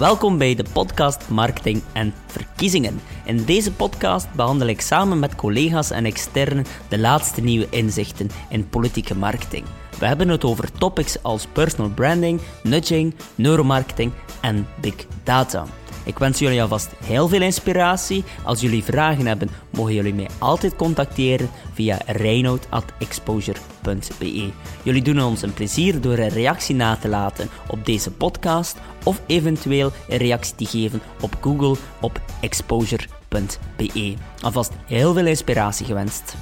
Welkom bij de podcast Marketing en Verkiezingen. In deze podcast behandel ik samen met collega's en externen de laatste nieuwe inzichten in politieke marketing. We hebben het over topics als personal branding, nudging, neuromarketing en big data. Ik wens jullie alvast heel veel inspiratie. Als jullie vragen hebben, mogen jullie mij altijd contacteren via reinoud.exposure.be. Jullie doen ons een plezier door een reactie na te laten op deze podcast of eventueel een reactie te geven op Google op exposure.be. Alvast heel veel inspiratie gewenst.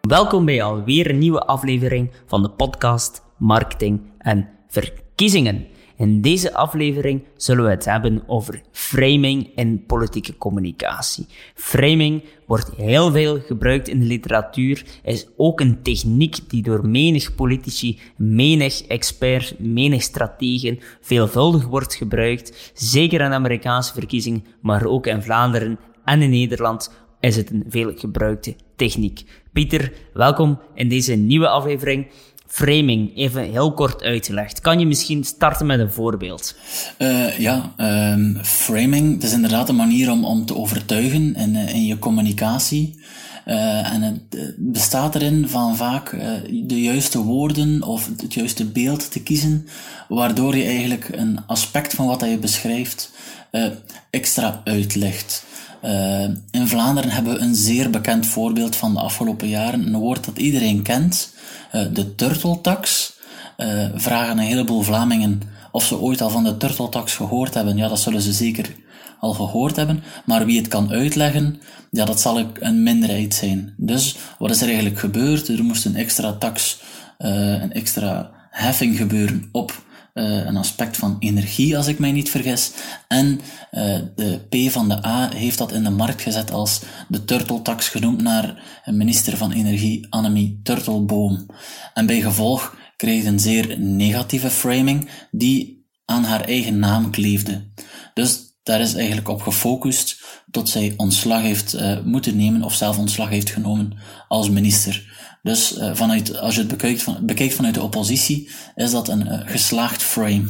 Welkom bij alweer een nieuwe aflevering van de podcast Marketing en Verkiezingen. In deze aflevering zullen we het hebben over framing in politieke communicatie. Framing wordt heel veel gebruikt in de literatuur, is ook een techniek die door menig politici, menig expert, menig strategen veelvuldig wordt gebruikt, zeker in Amerikaanse verkiezingen, maar ook in Vlaanderen en in Nederland is het een veel gebruikte techniek. Pieter, welkom in deze nieuwe aflevering. Framing, even heel kort uitgelegd. Kan je misschien starten met een voorbeeld? Uh, ja, um, framing, dat is inderdaad een manier om, om te overtuigen in, eh, in je communicatie. Uh, en het bestaat erin van vaak de juiste woorden of het juiste beeld te kiezen, waardoor je eigenlijk een aspect van wat je beschrijft extra uitlegt. In Vlaanderen hebben we een zeer bekend voorbeeld van de afgelopen jaren. Een woord dat iedereen kent, de turteltax. Uh, vragen een heleboel Vlamingen of ze ooit al van de turteltax gehoord hebben. Ja, dat zullen ze zeker al gehoord hebben. Maar wie het kan uitleggen, ja, dat zal een minderheid zijn. Dus wat is er eigenlijk gebeurd? Er moest een extra tax, een extra heffing gebeuren op een aspect van energie, als ik mij niet vergis. En uh, de P van de A heeft dat in de markt gezet als de turteltax, genoemd naar minister van Energie Annemie Turtelboom. En bij gevolg kreeg een zeer negatieve framing die aan haar eigen naam kleefde. Dus daar is eigenlijk op gefocust tot zij ontslag heeft uh, moeten nemen of zelf ontslag heeft genomen als minister. Dus uh, vanuit, als je het bekijkt, bekijkt vanuit de oppositie, is dat een uh, geslaagd frame.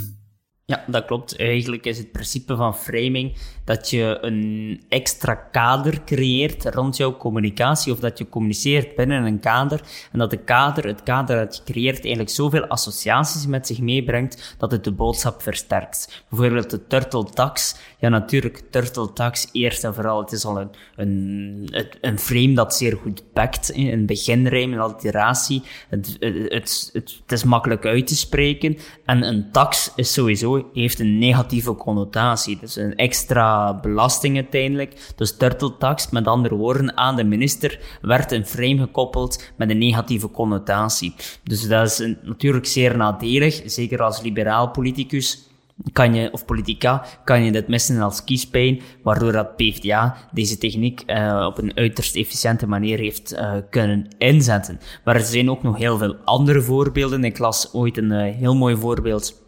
Ja, dat klopt. Eigenlijk is het principe van framing dat je een extra kader creëert rond jouw communicatie of dat je communiceert binnen een kader en dat de kader, het kader dat je creëert eigenlijk zoveel associaties met zich meebrengt dat het de boodschap versterkt. Bijvoorbeeld de turtle tax. Ja, natuurlijk, turtle tax eerst en vooral, het is al een, een, een frame dat zeer goed pakt, een beginrijm, een alliteratie. Het, het, het, het, is makkelijk uit te spreken en een tax is sowieso, heeft een negatieve connotatie. Dus een extra belasting uiteindelijk. Dus turteltax, met andere woorden, aan de minister werd een frame gekoppeld met een negatieve connotatie. Dus dat is natuurlijk zeer nadelig, zeker als liberaal politicus kan je, of politica, kan je dit missen als kiespijn, waardoor dat PvdA deze techniek uh, op een uiterst efficiënte manier heeft uh, kunnen inzetten. Maar er zijn ook nog heel veel andere voorbeelden. Ik las ooit een uh, heel mooi voorbeeld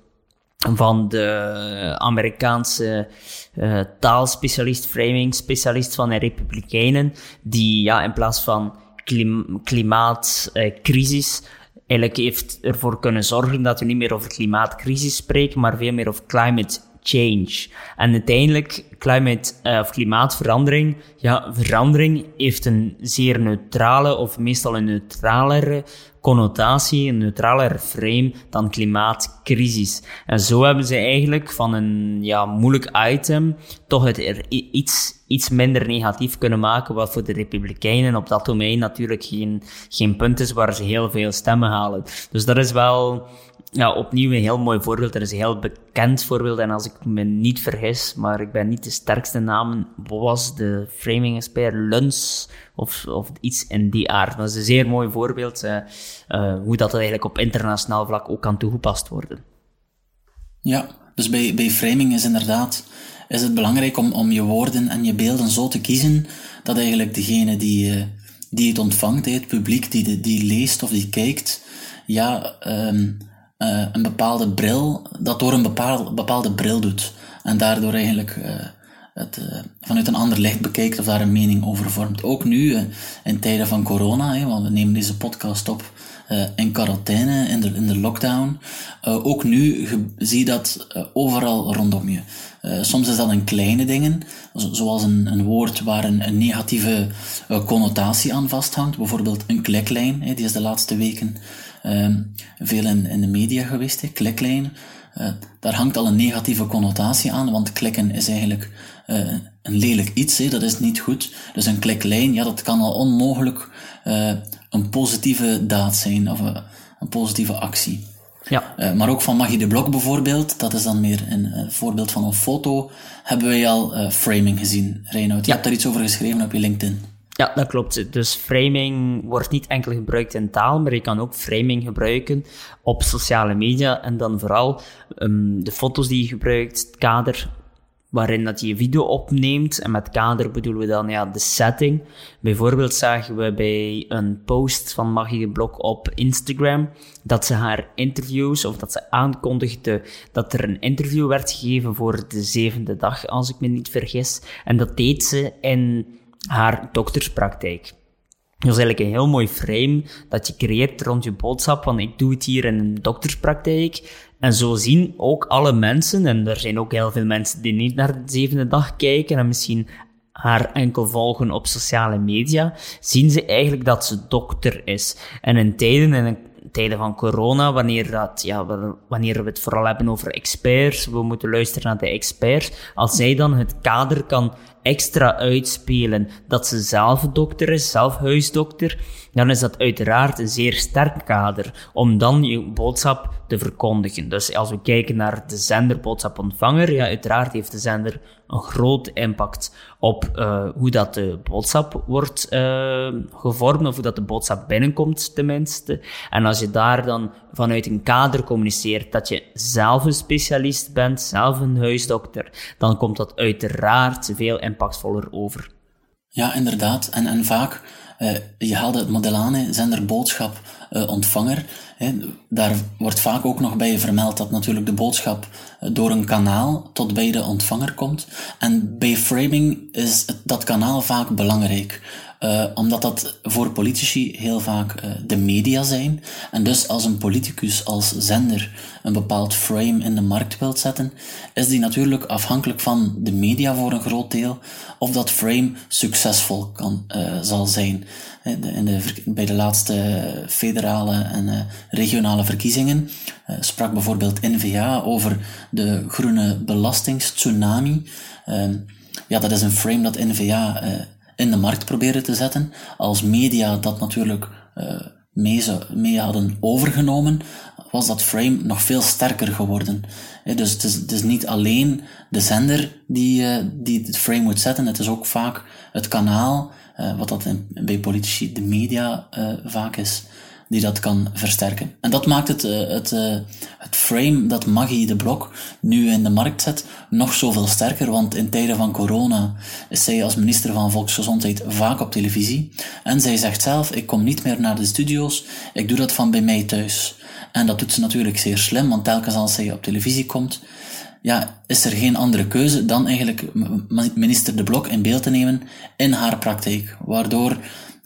van de Amerikaanse taalspecialist, framing specialist van de Republikeinen, die ja, in plaats van klim klimaatcrisis eigenlijk heeft ervoor kunnen zorgen dat we niet meer over klimaatcrisis spreken, maar veel meer over climate change. En uiteindelijk, climate, uh, of klimaatverandering, ja, verandering heeft een zeer neutrale, of meestal een neutralere connotatie, een neutralere frame dan klimaatcrisis. En zo hebben ze eigenlijk van een ja, moeilijk item toch het er iets, iets minder negatief kunnen maken, wat voor de Republikeinen op dat domein natuurlijk geen, geen punt is waar ze heel veel stemmen halen. Dus dat is wel ja, opnieuw een heel mooi voorbeeld. Er is een heel bekend voorbeeld. En als ik me niet vergis, maar ik ben niet de sterkste naam, was de framing expert Luns of, of iets in die aard. Dat is een zeer mooi voorbeeld uh, uh, hoe dat eigenlijk op internationaal vlak ook kan toegepast worden. Ja, dus bij, bij framing is inderdaad is het belangrijk om, om je woorden en je beelden zo te kiezen dat eigenlijk degene die, uh, die het ontvangt, het publiek die, die leest of die kijkt, ja, um, uh, een bepaalde bril, dat door een bepaalde, bepaalde bril doet. En daardoor eigenlijk uh, het vanuit een ander licht bekijkt of daar een mening over vormt. Ook nu, in tijden van corona, hè, want we nemen deze podcast op in quarantaine, in de, in de lockdown. ook nu zie je dat overal rondom je. soms is dat in kleine dingen, zoals een, een woord waar een, negatieve connotatie aan vasthangt. Bijvoorbeeld een kliklijn, die is de laatste weken Ehm, veel in, in de media geweest, hè, kliklijn. Daar hangt al een negatieve connotatie aan, want klikken is eigenlijk een lelijk iets, hè, dat is niet goed. Dus een kliklijn, ja, dat kan al onmogelijk een positieve daad zijn, of een positieve actie. Ja. maar ook van Magie de Blok bijvoorbeeld, dat is dan meer een voorbeeld van een foto, hebben wij al framing gezien. Reinoud, je ja. hebt daar iets over geschreven op je LinkedIn. Ja, dat klopt. Dus framing wordt niet enkel gebruikt in taal, maar je kan ook framing gebruiken op sociale media. En dan vooral um, de foto's die je gebruikt, het kader waarin dat je video opneemt. En met kader bedoelen we dan ja, de setting. Bijvoorbeeld zagen we bij een post van Magie Blok op Instagram dat ze haar interviews, of dat ze aankondigde dat er een interview werd gegeven voor de zevende dag, als ik me niet vergis. En dat deed ze in haar dokterspraktijk. Dat is eigenlijk een heel mooi frame dat je creëert rond je boodschap van ik doe het hier in een dokterspraktijk. En zo zien ook alle mensen, en er zijn ook heel veel mensen die niet naar de zevende dag kijken en misschien haar enkel volgen op sociale media, zien ze eigenlijk dat ze dokter is. En in tijden, in tijden van corona, wanneer, dat, ja, wanneer we het vooral hebben over experts, we moeten luisteren naar de experts, als zij dan het kader kan extra uitspelen dat ze zelf dokter is, zelf huisdokter, dan is dat uiteraard een zeer sterk kader om dan je boodschap te verkondigen. Dus als we kijken naar de zender boodschapontvanger, ja, uiteraard heeft de zender een groot impact op uh, hoe dat de boodschap wordt uh, gevormd, of hoe dat de boodschap binnenkomt, tenminste. En als je daar dan vanuit een kader communiceert dat je zelf een specialist bent, zelf een huisdokter, dan komt dat uiteraard veel impactvoller over. Ja, inderdaad. En, en vaak, uh, je haalde het model aan, zender boodschap ontvanger. Hè. Daar wordt vaak ook nog bij vermeld dat natuurlijk de boodschap uh, door een kanaal tot bij de ontvanger komt. En bij framing is dat kanaal vaak belangrijk. Uh, omdat dat voor politici heel vaak de media zijn. En dus als een politicus, als zender, een bepaald frame in de markt wilt zetten, is die natuurlijk afhankelijk van de media voor een groot deel, of dat frame succesvol kan, zal zijn. In de, bij de laatste federale en regionale verkiezingen sprak bijvoorbeeld NVA over de groene belastingstsunami. Ehm, ja, dat is een frame dat NVA in de markt proberen te zetten. Als media dat natuurlijk mee, mee hadden overgenomen, was dat frame nog veel sterker geworden. dus het is, het is niet alleen de zender die, die het frame moet zetten, het is ook vaak het kanaal, wat dat bij politici de media vaak is, die dat kan versterken. En dat maakt het, uh, het, uh, het frame dat Maggie de Blok nu in de markt zet nog zoveel sterker, want in tijden van corona is zij als minister van Volksgezondheid vaak op televisie. En zij zegt zelf, ik kom niet meer naar de studio's, ik doe dat van bij mij thuis. En dat doet ze natuurlijk zeer slim, want telkens als zij op televisie komt, ja, is er geen andere keuze dan eigenlijk minister De Blok in beeld te nemen in haar praktijk, waardoor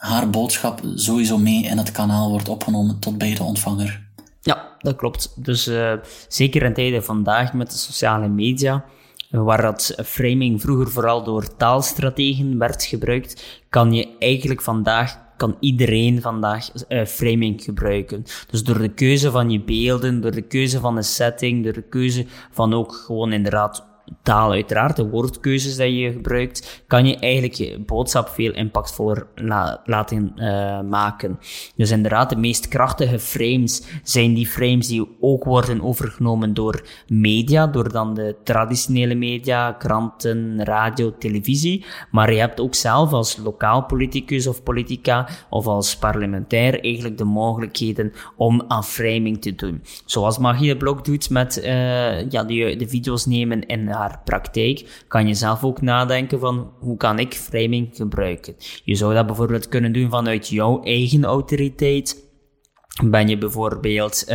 haar boodschap sowieso mee in het kanaal wordt opgenomen tot bij de ontvanger. Ja, dat klopt. Dus uh, zeker in tijden vandaag met de sociale media, waar dat framing vroeger vooral door taalstrategen werd gebruikt, kan je eigenlijk vandaag kan iedereen vandaag uh, framing gebruiken. Dus door de keuze van je beelden, door de keuze van de setting, door de keuze van ook gewoon inderdaad taal uiteraard, de woordkeuzes die je gebruikt, kan je eigenlijk je boodschap veel impactvoller laten uh, maken. Dus inderdaad, de meest krachtige frames zijn die frames die ook worden overgenomen door media, door dan de traditionele media, kranten, radio, televisie. Maar je hebt ook zelf als lokaal politicus of politica of als parlementair eigenlijk de mogelijkheden om aan framing te doen. Zoals Magie de Blok doet met uh, ja, de, de video's nemen in haar praktijk, kan je zelf ook nadenken van hoe kan ik framing gebruiken. Je zou dat bijvoorbeeld kunnen doen vanuit jouw eigen autoriteit, Ben je bijvoorbeeld uh,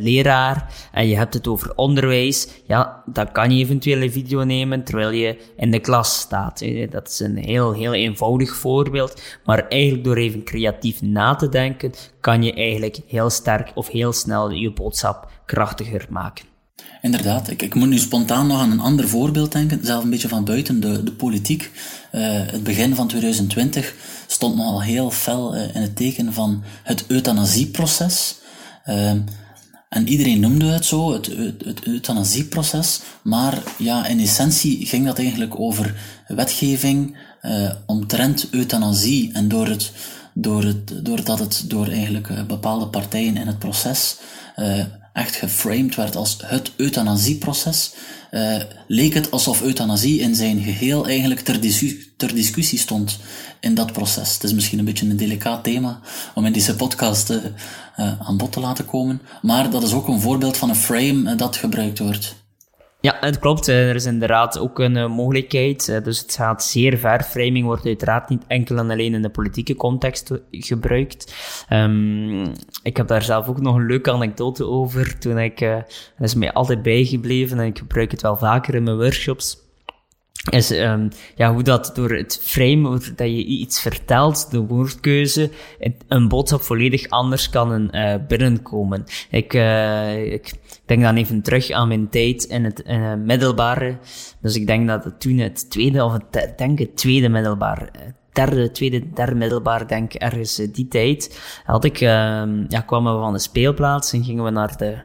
leraar en je hebt het over onderwijs, ja, dan kan je eventueel een video nemen terwijl je in de klas staat. Dat is een heel, heel eenvoudig voorbeeld, maar eigenlijk door even creatief na te denken, kan je eigenlijk heel sterk of heel snel je boodschap krachtiger maken. Inderdaad, ik, ik moet nu spontaan nog aan een ander voorbeeld denken, zelf een beetje van buiten de, de politiek. Uh, het begin van 2020 stond nogal heel fel uh, in het teken van het euthanasieproces. Uh, en iedereen noemde het zo, het, het, het euthanasieproces. Maar ja, in essentie ging dat eigenlijk over wetgeving omtrent euthanasie. En door het, door het, doordat het door eigenlijk bepaalde partijen in het proces echt geframed werd als het euthanasieproces, uh, leek het alsof euthanasie in zijn geheel eigenlijk ter, ter, discussie stond in dat proces. Het is misschien een beetje een delicaat thema om in deze podcast uh, aan bod te laten komen, maar dat is ook een voorbeeld van een frame dat gebruikt wordt. Ja, het klopt. Er is inderdaad ook een uh, mogelijkheid. Uh, dus het gaat zeer ver. Framing wordt uiteraard niet enkel en alleen in de politieke context gebruikt. Um, ik heb daar zelf ook nog een leuke anekdote over. Toen ik, dat is mij altijd bijgebleven en ik gebruik het wel vaker in mijn workshops is um, ja, hoe dat door het frame, dat je iets vertelt, de woordkeuze, een boodschap volledig anders kan uh, binnenkomen. Ik, uh, ik denk dan even terug aan mijn tijd in het uh, middelbare. Dus ik denk dat toen het tweede, of het, denk het tweede middelbaar, derde, tweede, derde middelbaar, denk ergens die tijd, had ik, ehm, ja, kwamen we van de speelplaats en gingen we naar de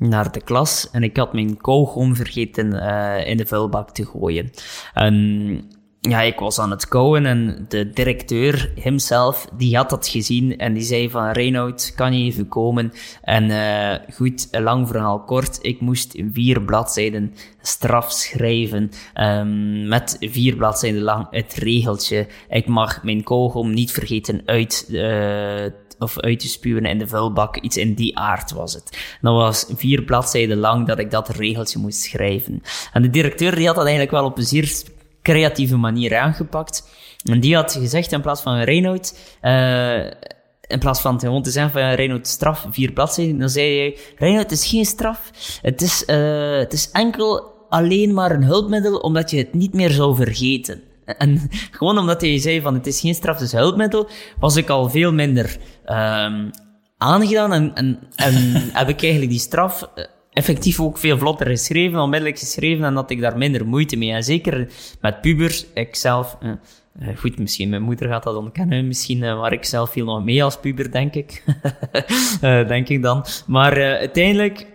naar de klas en ik had mijn kauwgom vergeten uh, in de vuilbak te gooien. En ja, ik was aan het kouwen en de directeur hemzelf, die had dat gezien en die zei van Reinoud, kan je even komen? En uh, goed, lang verhaal kort, ik moest vier bladzijden straf schrijven um, met vier bladzijden lang het regeltje. Ik mag mijn kogel niet vergeten uit uh, of uit te spuwen in de vuilbak. Iets in die aard was het. Dat was vier bladzijden lang dat ik dat regeltje moest schrijven. En de directeur die had dat eigenlijk wel op een zeer creatieve manier aangepakt. En die had gezegd in plaats van Reinoud, uh, in plaats van gewoon te zeggen van Reinoud straf, vier bladzijden, dan zei hij, Reinoud, is geen straf. Het is, uh, het is enkel alleen maar een hulpmiddel omdat je het niet meer zou vergeten. En gewoon omdat hij zei van het is geen straf, is hulpmiddel, was ik al veel minder um, aangedaan en, en, en heb ik eigenlijk die straf eh, effectief ook veel vlotter geschreven, onmiddellijk geschreven en had ik daar minder moeite mee. En zeker met pubers, ik zelf, uh, goed, misschien mijn moeder gaat dat ontkennen, misschien, uh, maar ik zelf viel nog mee als puber, denk ik. denk ik dan. Maar uiteindelijk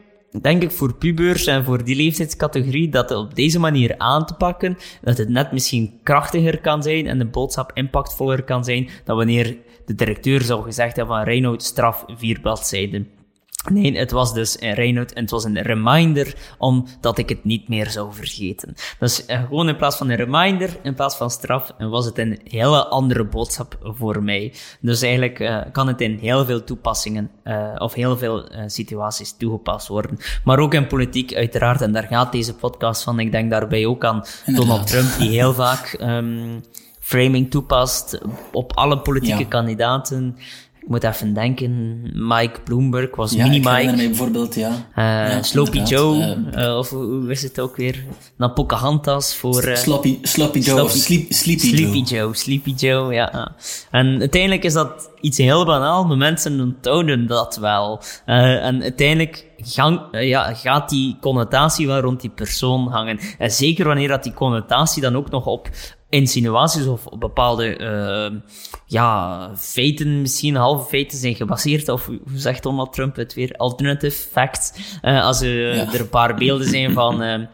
denk ik voor pubers en voor die leeftijdscategorie dat het op deze manier aan te pakken, dat het net misschien krachtiger kan zijn en de boodschap impactvoller kan zijn dan wanneer de directeur zou gezegd hebben van Reinoud straf vier bladzijden. Nee, het was dus een Reinoud en het was een reminder omdat ik het niet meer zou vergeten. Dus uh, gewoon in plaats van een reminder, in plaats van straf, was het een hele andere boodschap voor mij. Dus eigenlijk uh, kan het in heel veel toepassingen uh, of heel veel situaties toegepast worden. Maar ook in politiek uiteraard, en daar gaat deze podcast van. Ik denk daarbij ook aan Donald Trump, die heel vaak um, framing toepast op alle politieke ja. kandidaten. Ik moet even denken, Mike Bloomberg was ja, mini-Mike. Ja, bijvoorbeeld, ja. Uh, ja Sloppy Joe, uh, of hoe is het ook weer? Dan Pocahontas voor... Uh, Sloppy, Sloppy Joe, Sloppy, Sleep, Sleepy, Sleepy Joe. Joe. Sleepy Joe, ja. En uiteindelijk is dat iets heel banaal, maar mensen onthouden dat wel. en uiteindelijk gang, ja, gaat die connotatie wel rond die persoon hangen. En zeker wanneer dat die connotatie dan ook nog op insinuaties of op bepaalde uh, ja, feiten, misschien halve feiten zijn gebaseerd, of hoe zegt Donald Trump het weer, alternative facts. Uh, als ja. er een paar beelden zijn van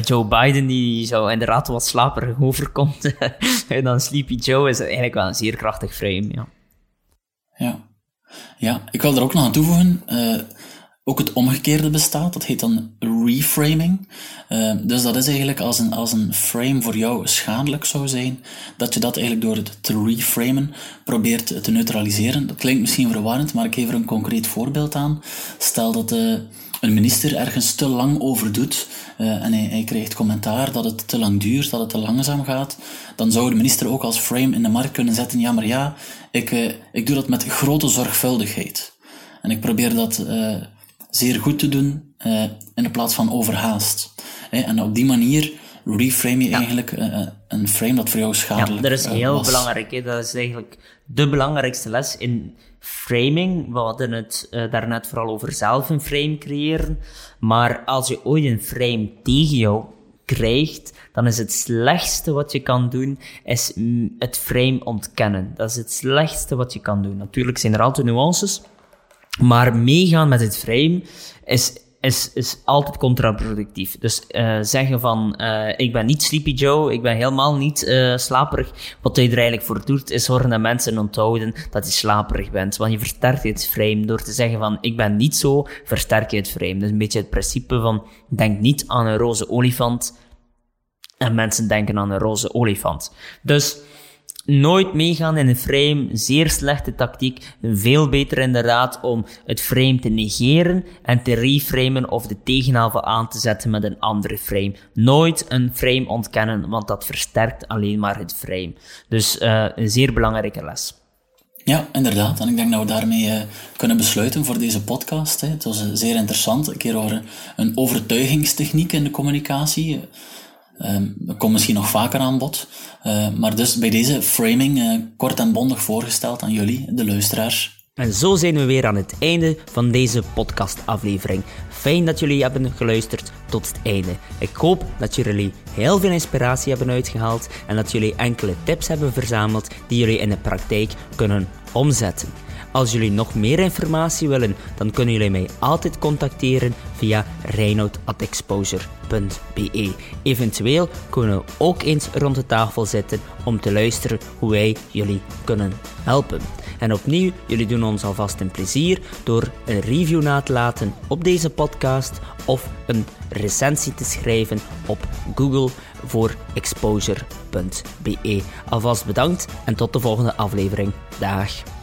Joe Biden, die zou inderdaad wat slaperig overkomt, en dan Sleepy Joe is eigenlijk wel een zeer krachtig frame, ja. Ja, ja ik wil er ook nog aan toevoegen ook het omgekeerde bestaat. Dat heet dan reframing. Uh, dus dat is eigenlijk als een, als een frame voor jou schadelijk zou zijn, dat je dat eigenlijk door het te reframen probeert te neutraliseren. Dat klinkt misschien verwarrend, maar ik geef er een concreet voorbeeld aan. Stel dat uh, een minister ergens te lang over doet uh, en hij, krijgt commentaar dat het te lang duurt, dat het te langzaam gaat, dan zou de minister ook als frame in de markt kunnen zetten, ja maar ja, ik, ik doe dat met grote zorgvuldigheid. En ik probeer dat zeer goed te doen in de plaats van overhaast. En op die manier reframe je eigenlijk een frame dat voor jou schadelijk is. Ja, dat is heel belangrijk. Hè? Dat is eigenlijk de belangrijkste les in framing. We hadden het uh, daarnet vooral over zelf een frame creëren. Maar als je ooit een frame tegen jou krijgt, dan is het slechtste wat je kan doen, is het frame ontkennen. Dat is het slechtste wat je kan doen. Natuurlijk zijn er altijd nuances, maar meegaan met het frame is is, is altijd contraproductief. Dus uh, zeggen van, uh, ik ben niet Sleepy Joe, ik ben helemaal niet uh, slaperig. Wat je er eigenlijk voor doet, is zorgen dat mensen onthouden dat je slaperig bent. Want je versterkt het frame. Door te zeggen van, ik ben niet zo, versterk je het frame. Dus een beetje het principe van, denk niet aan een roze olifant. En mensen denken aan een roze olifant. Dus nooit meegaan in een frame, zeer slechte tactiek. Veel beter inderdaad om het frame te negeren en te reframen of de tegenhaven aan te zetten met een andere frame. Nooit een frame ontkennen, want dat versterkt alleen maar het frame. Dus uh, een zeer belangrijke les. Ja, inderdaad. En ik denk dat we daarmee uh, kunnen besluiten voor deze podcast. Hè. Het was uh, zeer interessant. Een keer over een overtuigingstechniek in de communicatie. Um, komt misschien nog vaker aan bod. Uh, maar dus bij deze framing uh, kort en bondig voorgesteld aan jullie, de luisteraars. En zo zijn we weer aan het einde van deze podcastaflevering. Fijn dat jullie hebben geluisterd tot het einde. Ik hoop dat jullie heel veel inspiratie hebben uitgehaald en dat jullie enkele tips hebben verzameld die jullie in de praktijk kunnen omzetten. Als jullie nog meer informatie willen, dan kunnen jullie mij altijd contacteren via reinoud.exposure.be. Eventueel kunnen we ook eens rond de tafel zitten om te luisteren hoe wij jullie kunnen helpen. En opnieuw, jullie doen ons alvast een plezier door een review na te laten op deze podcast of een recensie te schrijven op Google voor exposure.be. Alvast bedankt en tot de volgende aflevering. Dag.